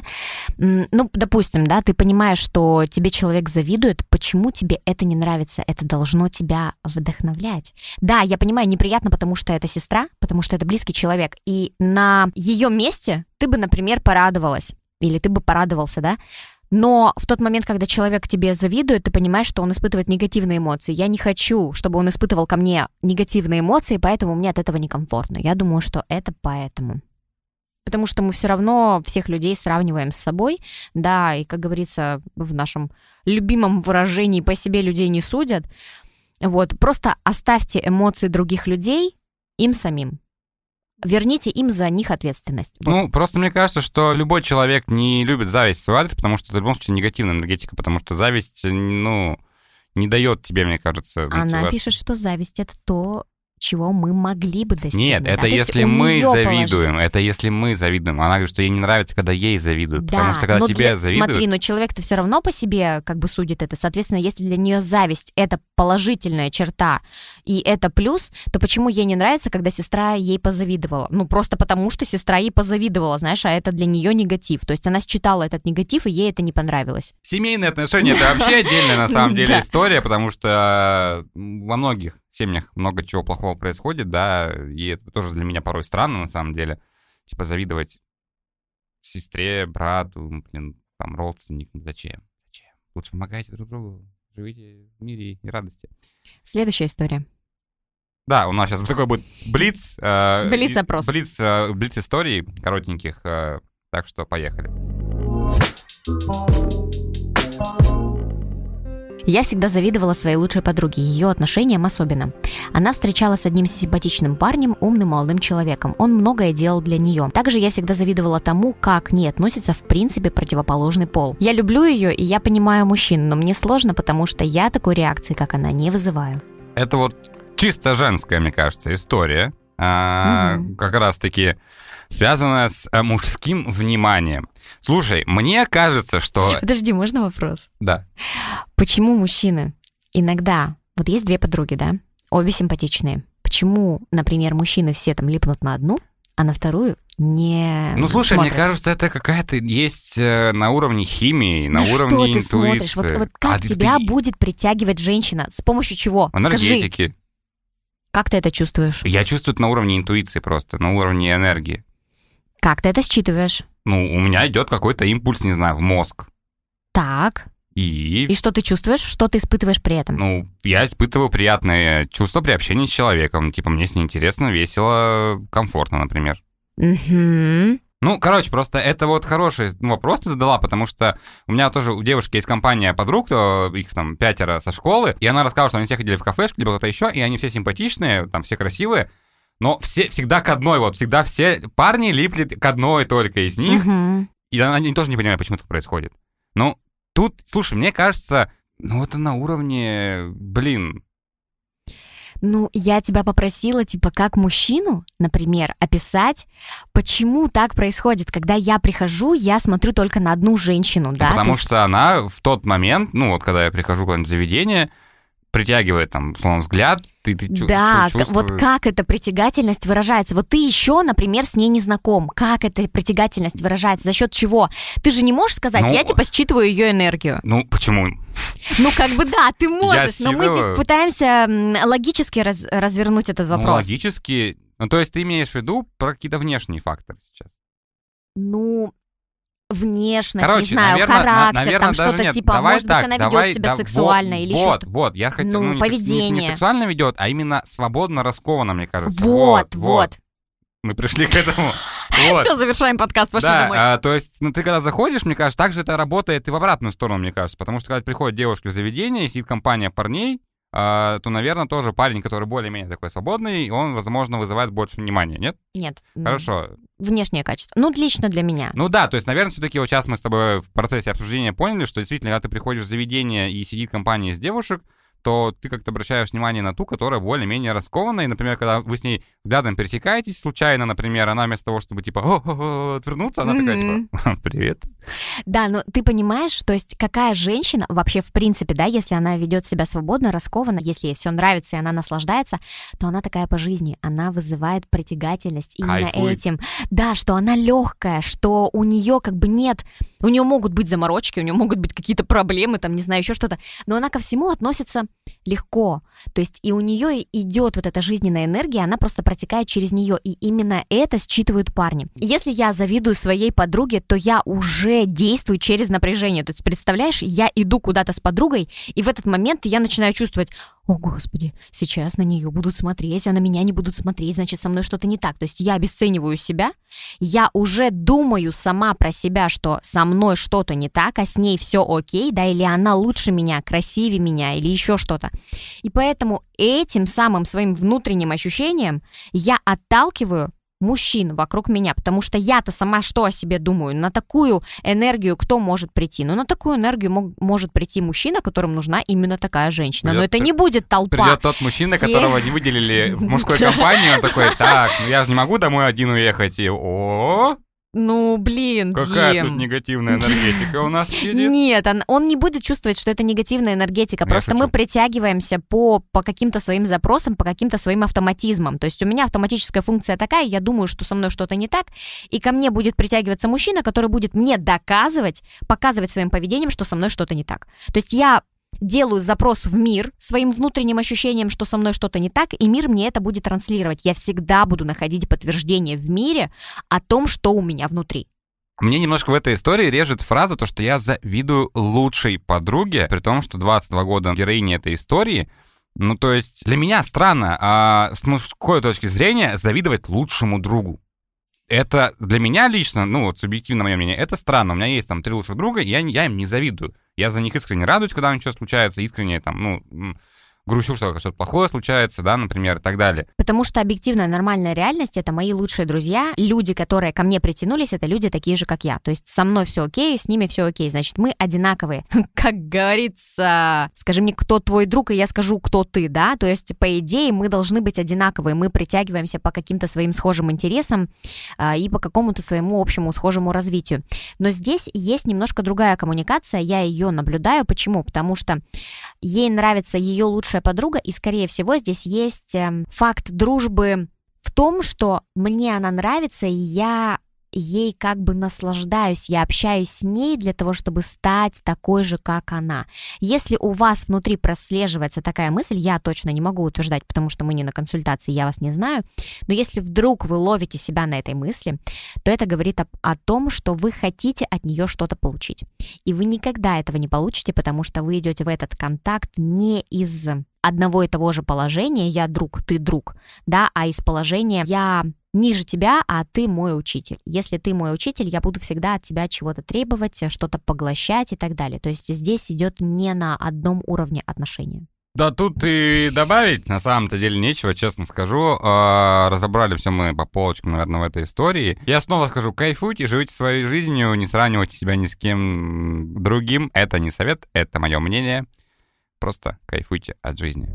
Speaker 1: Ну, допустим, да, ты понимаешь, что тебе человек завидует, почему тебе это не нравится? Это должно тебя вдохновлять. Да, я понимаю, неприятно, потому что это сестра, потому что это близкий человек, и на ее месте ты бы, например, порадовалась, или ты бы порадовался, да? Но в тот момент, когда человек тебе завидует, ты понимаешь, что он испытывает негативные эмоции. Я не хочу, чтобы он испытывал ко мне негативные эмоции, поэтому мне от этого некомфортно. Я думаю, что это поэтому. Потому что мы все равно всех людей сравниваем с собой, да, и, как говорится в нашем любимом выражении, по себе людей не судят. Вот, просто оставьте эмоции других людей им самим верните им за них ответственность.
Speaker 2: Ну, вот. просто мне кажется, что любой человек не любит зависть в свой адрес, потому что это в любом случае негативная энергетика, потому что зависть, ну, не дает тебе, мне кажется,
Speaker 1: Она пишет, что зависть — это то, чего мы могли бы достичь.
Speaker 2: Нет,
Speaker 1: да?
Speaker 2: это если мы завидуем, положить. это если мы завидуем. Она говорит, что ей не нравится, когда ей завидуют, да, потому что когда но тебе для... завидуют...
Speaker 1: Смотри, но человек-то все равно по себе как бы судит это. Соответственно, если для нее зависть — это положительная черта, и это плюс, то почему ей не нравится, когда сестра ей позавидовала? Ну, просто потому, что сестра ей позавидовала, знаешь, а это для нее негатив. То есть она считала этот негатив, и ей это не понравилось.
Speaker 2: Семейные отношения — это вообще отдельная, на самом (laughs) деле, история, потому что во многих семьях много чего плохого происходит, да, и это тоже для меня порой странно, на самом деле. Типа завидовать сестре, брату, блин, там, родственникам. Зачем? Зачем? Лучше помогайте друг другу, живите в мире и радости.
Speaker 1: Следующая история.
Speaker 2: Да, у нас сейчас такой будет блиц.
Speaker 1: Э, Блиц-опрос.
Speaker 2: Блиц, э, блиц историй коротеньких, э, так что поехали.
Speaker 1: Я всегда завидовала своей лучшей подруге, ее отношениям особенно. Она встречалась с одним симпатичным парнем, умным молодым человеком. Он многое делал для нее. Также я всегда завидовала тому, как к ней относится в принципе противоположный пол. Я люблю ее, и я понимаю мужчин, но мне сложно, потому что я такой реакции, как она, не вызываю.
Speaker 2: Это вот чисто женская, мне кажется, история. А, угу. Как раз-таки связанная с э, мужским вниманием. Слушай, мне кажется, что... (laughs)
Speaker 1: Подожди, можно вопрос?
Speaker 2: Да.
Speaker 1: Почему мужчины иногда... Вот есть две подруги, да? Обе симпатичные. Почему, например, мужчины все там липнут на одну, а на вторую не
Speaker 2: Ну, слушай,
Speaker 1: смотрят.
Speaker 2: мне кажется, это какая-то есть э, на уровне химии, на, на уровне что интуиции. Ты смотришь?
Speaker 1: Вот, вот как а тебя ты... будет притягивать женщина? С помощью чего?
Speaker 2: Энергетики.
Speaker 1: Скажи. Как ты это чувствуешь?
Speaker 2: Я чувствую это на уровне интуиции просто, на уровне энергии.
Speaker 1: Как ты это считываешь?
Speaker 2: Ну, у меня идет какой-то импульс, не знаю, в мозг.
Speaker 1: Так.
Speaker 2: И...
Speaker 1: И что ты чувствуешь? Что ты испытываешь при этом?
Speaker 2: Ну, я испытываю приятные чувства при общении с человеком. Типа, мне с ним интересно, весело, комфортно, например.
Speaker 1: Угу.
Speaker 2: Ну, короче, просто это вот хороший вопрос ты задала, потому что у меня тоже у девушки есть компания подруг, то их там пятеро со школы, и она рассказала, что они все ходили в кафешку, либо кто-то еще, и они все симпатичные, там все красивые, но все всегда к одной, вот всегда все парни липли к одной только из них,
Speaker 1: Угу.
Speaker 2: и они тоже не понимают, почему так происходит. Ну, тут, слушай, мне кажется, ну это на уровне, блин,
Speaker 1: Ну, я тебя попросила, типа, как мужчину, например, описать, почему так происходит. Когда я прихожу, я смотрю только на одну женщину,
Speaker 2: Ну,
Speaker 1: да?
Speaker 2: потому
Speaker 1: То есть-
Speaker 2: что она в тот момент, ну вот когда я прихожу в какое-нибудь заведение, притягивает там, условно, взгляд, ты, ты чу-
Speaker 1: Да, к- вот как эта притягательность выражается? Вот ты еще, например, с ней не знаком. Как эта притягательность выражается? За счет чего? Ты же не можешь сказать,
Speaker 2: Ну,
Speaker 1: я типа считываю ее энергию.
Speaker 2: Ну, почему?
Speaker 1: Ну, как бы да, ты (laughs) можешь, но мы здесь пытаемся логически раз- развернуть этот
Speaker 2: Ну,
Speaker 1: вопрос.
Speaker 2: логически... Ну, то есть ты имеешь в виду про какие-то внешние факторы сейчас?
Speaker 1: Ну, внешность,
Speaker 2: Короче,
Speaker 1: не знаю,
Speaker 2: наверное, на-
Speaker 1: характер,
Speaker 2: наверное,
Speaker 1: там что-то
Speaker 2: нет.
Speaker 1: типа,
Speaker 2: давай
Speaker 1: может
Speaker 2: так,
Speaker 1: быть, она
Speaker 2: давай,
Speaker 1: ведет себя
Speaker 2: да,
Speaker 1: сексуально
Speaker 2: вот,
Speaker 1: или
Speaker 2: вот,
Speaker 1: что-то.
Speaker 2: Вот, я хотел,
Speaker 1: Ну,
Speaker 2: ну, не, секс- не- не
Speaker 1: поведение.
Speaker 2: сексуально ведет, а именно свободно, раскованно, мне кажется.
Speaker 1: Вот, вот.
Speaker 2: Мы пришли к этому. (laughs) Вот.
Speaker 1: Все, завершаем подкаст, пошли
Speaker 2: да,
Speaker 1: домой.
Speaker 2: а, то есть, ну, ты когда заходишь, мне кажется, так же это работает и в обратную сторону, мне кажется. Потому что когда приходят девушки в заведение, и сидит компания парней, а, то, наверное, тоже парень, который более-менее такой свободный, он, возможно, вызывает больше внимания, нет?
Speaker 1: Нет.
Speaker 2: Хорошо.
Speaker 1: Внешнее качество. Ну, лично для меня.
Speaker 2: Ну да, то есть, наверное, все-таки вот сейчас мы с тобой в процессе обсуждения поняли, что действительно, когда ты приходишь в заведение и сидит компания из девушек, то ты как-то обращаешь внимание на ту, которая более-менее раскована. И, например, когда вы с ней взглядом пересекаетесь случайно, например, она вместо того, чтобы типа отвернуться, она такая типа «Привет».
Speaker 1: Да, но ты понимаешь, то есть какая женщина вообще в принципе, да, если она ведет себя свободно, раскованно, если ей все нравится и она наслаждается, то она такая по жизни, она вызывает притягательность именно
Speaker 2: Кайфует.
Speaker 1: этим. Да, что она легкая, что у нее как бы нет, у нее могут быть заморочки, у нее могут быть какие-то проблемы, там, не знаю, еще что-то, но она ко всему относится легко. То есть и у нее идет вот эта жизненная энергия, она просто протекает через нее, и именно это считывают парни. Если я завидую своей подруге, то я уже действую через напряжение. То есть, представляешь, я иду куда-то с подругой, и в этот момент я начинаю чувствовать, о, господи, сейчас на нее будут смотреть, а на меня не будут смотреть, значит, со мной что-то не так. То есть я обесцениваю себя, я уже думаю сама про себя, что со мной что-то не так, а с ней все окей, да, или она лучше меня, красивее меня, или еще что-то. И поэтому этим самым своим внутренним ощущением я отталкиваю мужчин вокруг меня, потому что я-то сама что о себе думаю? На такую энергию кто может прийти? Ну, на такую энергию мог- может прийти мужчина, которому нужна именно такая женщина. Но
Speaker 2: Придет-
Speaker 1: это не будет толпа.
Speaker 2: Придет тот мужчина,
Speaker 1: Все-
Speaker 2: которого не выделили в мужской (laughs) компании, он такой, так, ну я же не могу домой один уехать. И, о,
Speaker 1: Ну, блин,
Speaker 2: какая
Speaker 1: Дим.
Speaker 2: тут негативная энергетика у нас сидит.
Speaker 1: Нет, он, он не будет чувствовать, что это негативная энергетика.
Speaker 2: Ну, я
Speaker 1: Просто
Speaker 2: шучу.
Speaker 1: мы притягиваемся по, по каким-то своим запросам, по каким-то своим автоматизмам. То есть у меня автоматическая функция такая, я думаю, что со мной что-то не так, и ко мне будет притягиваться мужчина, который будет мне доказывать, показывать своим поведением, что со мной что-то не так. То есть я делаю запрос в мир своим внутренним ощущением, что со мной что-то не так, и мир мне это будет транслировать. Я всегда буду находить подтверждение в мире о том, что у меня внутри.
Speaker 2: Мне немножко в этой истории режет фраза, то, что я завидую лучшей подруге, при том, что 22 года героини этой истории. Ну, то есть, для меня странно, а с мужской точки зрения, завидовать лучшему другу. Это для меня лично, ну, вот субъективно мое мнение, это странно. У меня есть там три лучших друга, и я, я им не завидую. Я за них искренне радуюсь, когда у них что-то случается, искренне там, ну, грущу, что что-то плохое случается, да, например, и так далее.
Speaker 1: Потому что объективная нормальная реальность это мои лучшие друзья. Люди, которые ко мне притянулись, это люди такие же, как я. То есть со мной все окей, с ними все окей. Значит, мы одинаковые. (laughs) Как говорится, скажи мне, кто твой друг, и я скажу, кто ты, да? То есть, по идее, мы должны быть одинаковые. Мы притягиваемся по каким-то своим схожим интересам а, и по какому-то своему общему схожему развитию. Но здесь есть немножко другая коммуникация, я ее наблюдаю. Почему? Потому что ей нравится ее лучшая подруга, и, скорее всего, здесь есть эм, факт дружбы в том, что мне она нравится, и я ей как бы наслаждаюсь, я общаюсь с ней для того, чтобы стать такой же, как она. Если у вас внутри прослеживается такая мысль, я точно не могу утверждать, потому что мы не на консультации, я вас не знаю, но если вдруг вы ловите себя на этой мысли, то это говорит о, о том, что вы хотите от нее что-то получить. И вы никогда этого не получите, потому что вы идете в этот контакт не из одного и того же положения «я друг, ты друг», да, а из положения «я ниже тебя, а ты мой учитель. Если ты мой учитель, я буду всегда от тебя чего-то требовать, что-то поглощать и так далее. То есть здесь идет не на одном уровне отношения.
Speaker 2: Да тут и добавить на самом-то деле нечего, честно скажу. Э, разобрали все мы по полочкам, наверное, в этой истории. Я снова скажу, кайфуйте, живите своей жизнью, не сравнивайте себя ни с кем другим. Это не совет, это мое мнение. Просто кайфуйте от жизни.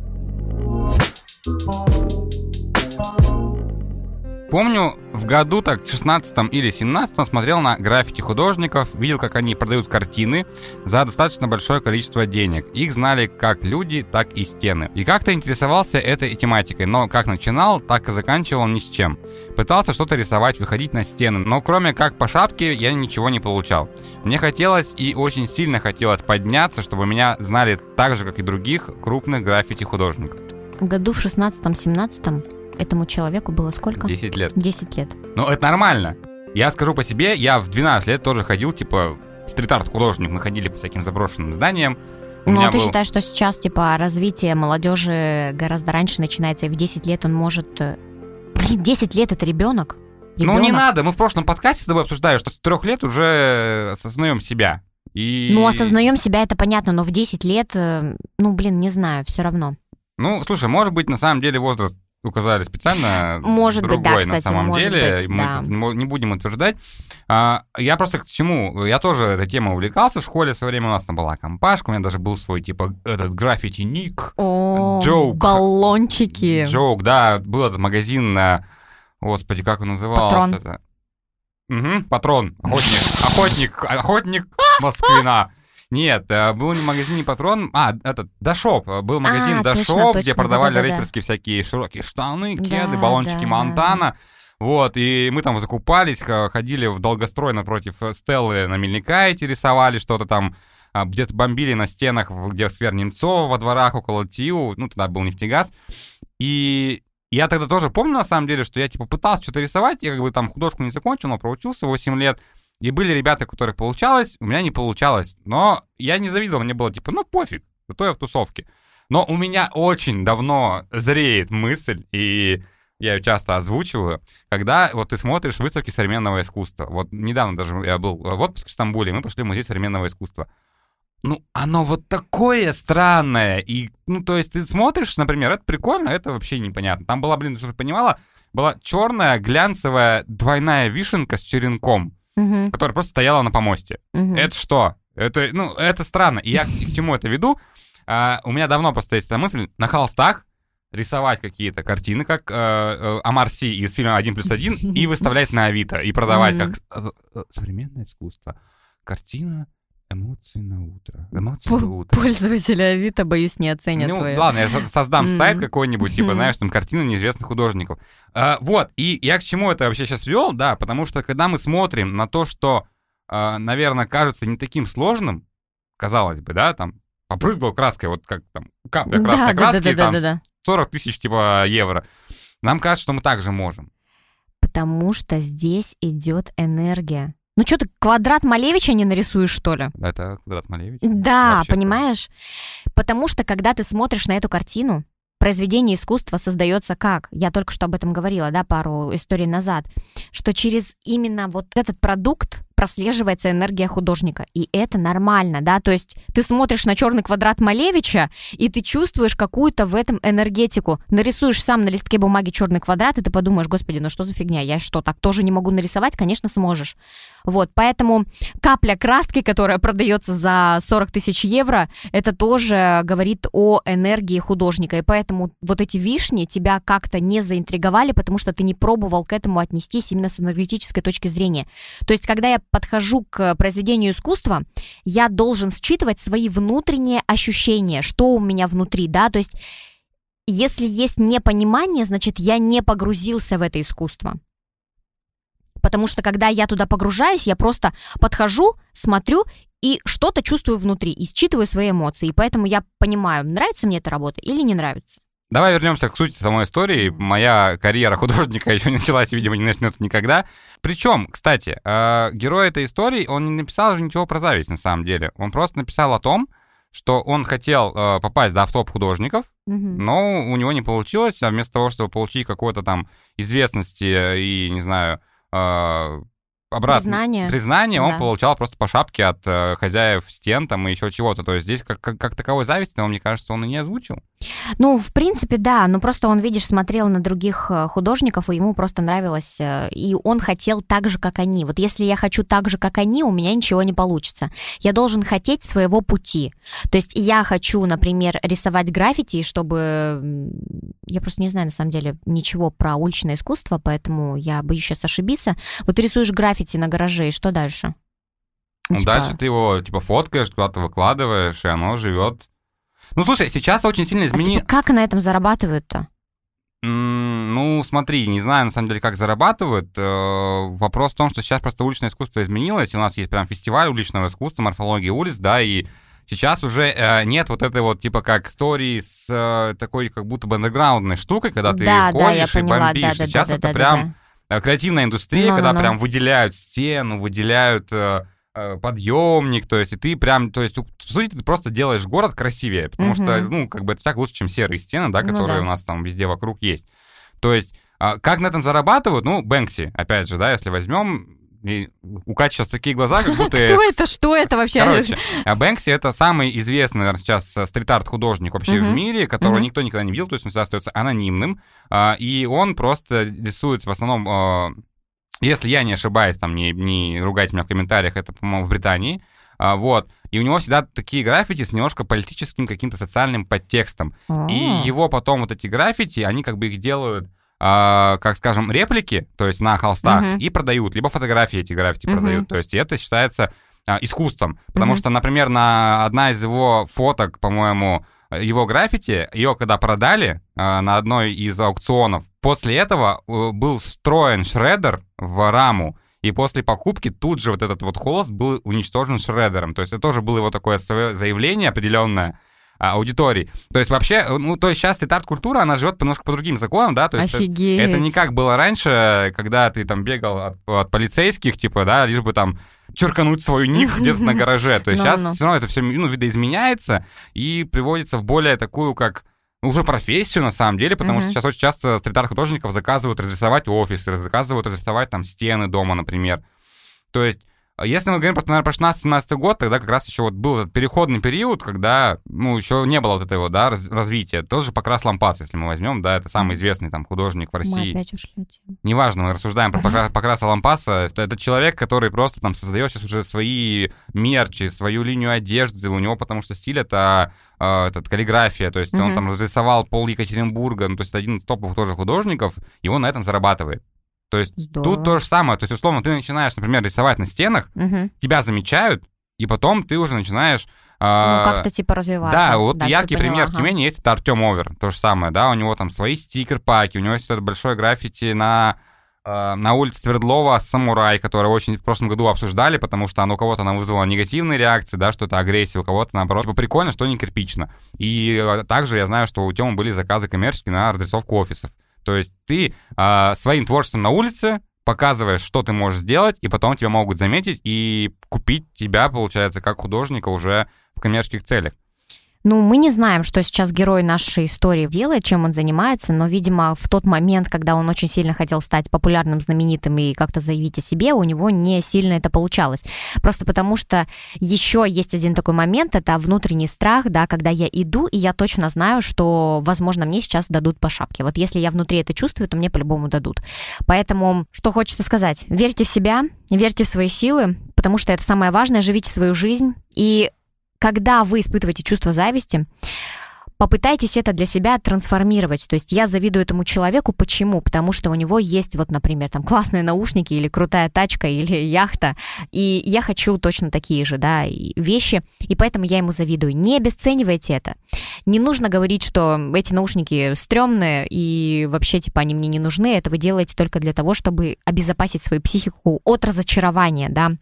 Speaker 2: Помню, в году так 16 или 17 смотрел на граффити художников, видел, как они продают картины за достаточно большое количество денег. Их знали как люди, так и стены. И как-то интересовался этой тематикой, но как начинал, так и заканчивал ни с чем. Пытался что-то рисовать, выходить на стены, но кроме как по шапке я ничего не получал. Мне хотелось и очень сильно хотелось подняться, чтобы меня знали так же, как и других крупных граффити художников.
Speaker 1: В году в 16-17 этому человеку было сколько?
Speaker 2: 10 лет.
Speaker 1: 10 лет.
Speaker 2: Ну, это нормально. Я скажу по себе, я в 12 лет тоже ходил, типа, стрит-арт художник, мы ходили по всяким заброшенным зданиям.
Speaker 1: У ну, ты был... считаешь, что сейчас, типа, развитие молодежи гораздо раньше начинается, и в 10 лет он может... Э, блин, 10 лет это ребенок?
Speaker 2: ребенок? Ну, не надо, мы в прошлом подкасте с тобой обсуждали, что с трех лет уже осознаем себя. И...
Speaker 1: Ну, осознаем себя, это понятно, но в 10 лет, э, ну, блин, не знаю, все равно.
Speaker 2: Ну, слушай, может быть, на самом деле возраст указали специально
Speaker 1: может
Speaker 2: другой
Speaker 1: быть, да, кстати,
Speaker 2: на самом
Speaker 1: может
Speaker 2: деле.
Speaker 1: Быть,
Speaker 2: мы
Speaker 1: да.
Speaker 2: не будем утверждать. А, я просто к чему? Я тоже этой темой увлекался в школе в свое время. У нас там была компашка, у меня даже был свой, типа, этот граффити-ник.
Speaker 1: Джоук. Баллончики.
Speaker 2: Джоук, да. Был этот магазин на... Господи, как он назывался?
Speaker 1: Патрон.
Speaker 2: Угу, патрон. Охотник. Охотник. Охотник Москвина. Нет, э, был не магазин не Патрон, а, этот, Дашоп. Был магазин а, Дашоп, где продавали да, да, рэперские всякие широкие штаны, кеды, баллончики Монтана. Вот, и мы там закупались, ходили в долгострой напротив Стеллы на Мельникайте, рисовали что-то там, а, где-то бомбили на стенах, где сквер Немцова во дворах около ТИУ, ну, тогда был нефтегаз. И я тогда тоже помню, на самом деле, что я, типа, пытался что-то рисовать, я как бы там художку не закончил, но проучился 8 лет, и были ребята, у которых получалось, у меня не получалось. Но я не завидовал, мне было типа, ну пофиг, зато я в тусовке. Но у меня очень давно зреет мысль, и я ее часто озвучиваю, когда вот ты смотришь выставки современного искусства. Вот недавно даже я был в отпуске в Стамбуле, мы пошли в музей современного искусства. Ну, оно вот такое странное. И, ну, то есть ты смотришь, например, это прикольно, это вообще непонятно. Там была, блин, чтобы понимала, была черная глянцевая двойная вишенка с черенком угу. которая просто стояла на помосте. Угу. Это что? Это, ну, это странно. И я к чему это веду? А, у меня давно просто есть эта мысль на холстах рисовать какие-то картины, как э, э, из фильма «Один плюс один», и выставлять на Авито, и продавать как э, э, современное искусство. Картина Эмоции на утро. Эмоции
Speaker 1: на утро. Пользователи Авито, боюсь, не оценят
Speaker 2: Ну,
Speaker 1: твои.
Speaker 2: ладно, я создам сайт какой-нибудь, типа, знаешь, там картины неизвестных художников. А, вот, и я к чему это вообще сейчас вел, да, потому что когда мы смотрим на то, что, а, наверное, кажется не таким сложным, казалось бы, да, там, побрызгал краской, вот как там, капля красной да, краски, да, да, там, да, да, да. 40 тысяч, типа, евро. Нам кажется, что мы также можем.
Speaker 1: Потому что здесь идет энергия. Ну что ты, квадрат Малевича не нарисуешь, что ли?
Speaker 2: Это квадрат Малевича?
Speaker 1: Да, Вообще понимаешь? Потому что, когда ты смотришь на эту картину, произведение искусства создается как? Я только что об этом говорила, да, пару историй назад, что через именно вот этот продукт прослеживается энергия художника, и это нормально, да, то есть ты смотришь на черный квадрат Малевича, и ты чувствуешь какую-то в этом энергетику, нарисуешь сам на листке бумаги черный квадрат, и ты подумаешь, господи, ну что за фигня, я что, так тоже не могу нарисовать? Конечно, сможешь. Вот, поэтому капля краски, которая продается за 40 тысяч евро, это тоже говорит о энергии художника, и поэтому вот эти вишни тебя как-то не заинтриговали, потому что ты не пробовал к этому отнестись именно с энергетической точки зрения. То есть, когда я подхожу к произведению искусства, я должен считывать свои внутренние ощущения, что у меня внутри, да, то есть если есть непонимание, значит, я не погрузился в это искусство. Потому что когда я туда погружаюсь, я просто подхожу, смотрю и что-то чувствую внутри, и считываю свои эмоции. И поэтому я понимаю, нравится мне эта работа или не нравится.
Speaker 2: Давай вернемся к сути самой истории. Моя карьера художника (laughs) еще не началась, видимо, не начнется никогда. Причем, кстати, э, герой этой истории, он не написал же ничего про зависть на самом деле. Он просто написал о том, что он хотел э, попасть да, в топ художников, но у него не получилось, а вместо того, чтобы получить какой-то там известности и, не знаю, э, обратно
Speaker 1: признание,
Speaker 2: признание он получал просто по шапке от э, хозяев стен там и еще чего-то. То есть здесь как, как, как таковой зависти, но мне кажется, он и не озвучил.
Speaker 1: Ну, в принципе, да, но просто он, видишь, смотрел на других э, художников, и ему просто нравилось, э, и он хотел так же, как они. Вот если я хочу так же, как они, у меня ничего не получится. Я должен хотеть своего пути. То есть я хочу, например, рисовать граффити, чтобы... Я просто не знаю, на самом деле, ничего про уличное искусство, поэтому я боюсь сейчас ошибиться. Вот ты рисуешь граффити на гараже, и что дальше?
Speaker 2: Ну, типа... дальше ты его, типа, фоткаешь, куда-то выкладываешь, и оно живет ну, слушай, сейчас очень сильно изменилось... А типа,
Speaker 1: как на этом зарабатывают-то?
Speaker 2: Ну, смотри, не знаю, на самом деле, как зарабатывают. Э, вопрос в том, что сейчас просто уличное искусство изменилось, и у нас есть прям фестиваль уличного искусства, морфология улиц, да, и сейчас уже э, нет вот этой вот, типа, как истории с э, такой, как будто бы андеграундной штукой, когда ты да, колешь да, и поняла, бомбишь. Да, сейчас да, это да, прям да, да. Креативная индустрия, no, когда no, no. прям выделяют стену, выделяют Э, подъемник, то есть, и ты прям, то есть, по сути, ты просто делаешь город красивее, потому угу. что, ну, как бы это так лучше, чем серые стены, да, которые ну, да. у нас там везде вокруг есть. То есть, а, как на этом зарабатывают? Ну, Бэнкси, опять же, да, если возьмем, и у Кати сейчас такие глаза, как будто...
Speaker 1: Кто это? Что это вообще?
Speaker 2: Короче, а Бэнкси — это самый известный, наверное, сейчас э, стрит-арт-художник вообще в мире, которого никто никогда не видел, то есть он всегда остается анонимным, а, и он просто рисует в основном а, если я не ошибаюсь, там, не, не ругайте меня в комментариях, это, по-моему, в Британии. А, вот. И у него всегда такие граффити с немножко политическим каким-то социальным подтекстом. А-а-а. И его потом вот эти граффити, они как бы их делают, а, как скажем, реплики, то есть на холстах, uh-huh. и продают, либо фотографии эти граффити uh-huh. продают. То есть это считается а, искусством. Потому uh-huh. что, например, на одна из его фоток, по-моему, его граффити, ее когда продали э, на одной из аукционов, после этого э, был встроен шредер в раму, и после покупки тут же вот этот вот холст был уничтожен шредером. То есть это тоже было его такое заявление определенное, а, аудитории. То есть вообще, ну, то есть сейчас стрит-арт-культура, она живет немножко по другим законам, да, то есть
Speaker 1: Офигеть.
Speaker 2: Это, это не как было раньше, когда ты там бегал от, от полицейских, типа, да, лишь бы там черкануть свой ник (laughs) где-то на гараже. То есть сейчас все равно это все ну, видоизменяется и приводится в более такую, как уже профессию на самом деле, потому что сейчас очень часто стрит-арт-художников заказывают разрисовать офисы, заказывают разрисовать там стены дома, например. То есть если мы говорим про, наверное, про 16-17 год, тогда как раз еще вот был этот переходный период, когда, ну, еще не было вот этого, да, раз, развития. Тот же Покрас Лампас, если мы возьмем, да, это самый известный там художник в России. Мы опять ушли. Неважно, мы рассуждаем про (laughs) Покраса Лампаса. Это, это человек, который просто там создает сейчас уже свои мерчи, свою линию одежды у него, потому что стиль это э, этот, каллиграфия, то есть mm-hmm. он там разрисовал пол Екатеринбурга, ну, то есть один из топовых тоже художников, и он на этом зарабатывает. То есть Здорово. тут то же самое. То есть, условно, ты начинаешь, например, рисовать на стенах, угу. тебя замечают, и потом ты уже начинаешь...
Speaker 1: Э, ну, как-то типа развиваться.
Speaker 2: Да, вот Дальше яркий пример ага. в Тюмени есть, это Артем Овер, то же самое, да, у него там свои стикер-паки, у него есть это большое граффити на э, на улице Свердлова «Самурай», которое очень в прошлом году обсуждали, потому что оно у кого-то она вызвало негативные реакции, да, что это агрессия, у кого-то, наоборот, типа, прикольно, что не кирпично. И э, также я знаю, что у Тёмы были заказы коммерческие на разрисовку офисов. То есть ты э, своим творчеством на улице показываешь, что ты можешь сделать, и потом тебя могут заметить и купить тебя, получается, как художника уже в коммерческих целях.
Speaker 1: Ну, мы не знаем, что сейчас герой нашей истории делает, чем он занимается, но, видимо, в тот момент, когда он очень сильно хотел стать популярным, знаменитым и как-то заявить о себе, у него не сильно это получалось. Просто потому что еще есть один такой момент, это внутренний страх, да, когда я иду, и я точно знаю, что, возможно, мне сейчас дадут по шапке. Вот если я внутри это чувствую, то мне по-любому дадут. Поэтому, что хочется сказать, верьте в себя, верьте в свои силы, потому что это самое важное, живите свою жизнь, и когда вы испытываете чувство зависти, попытайтесь это для себя трансформировать. То есть я завидую этому человеку. Почему? Потому что у него есть вот, например, там классные наушники или крутая тачка или (laughs) яхта, и я хочу точно такие же, да, вещи, и поэтому я ему завидую. Не обесценивайте это. Не нужно говорить, что эти наушники стрёмные и вообще, типа, они мне не нужны. Это вы делаете только для того, чтобы обезопасить свою психику от разочарования, да,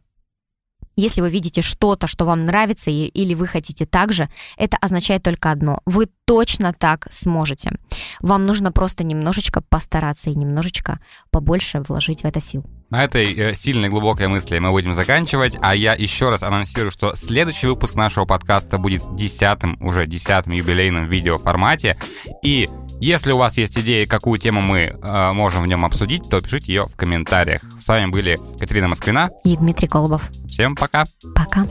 Speaker 1: если вы видите что-то, что вам нравится, или вы хотите так же, это означает только одно. Вы точно так сможете. Вам нужно просто немножечко постараться и немножечко побольше вложить в это сил.
Speaker 2: На этой э, сильной глубокой мысли мы будем заканчивать, а я еще раз анонсирую, что следующий выпуск нашего подкаста будет десятым, уже десятым юбилейным видеоформате, и если у вас есть идеи, какую тему мы э, можем в нем обсудить, то пишите ее в комментариях. С вами были Катерина Москвина
Speaker 1: и Дмитрий Колобов.
Speaker 2: Всем пока.
Speaker 1: Пока.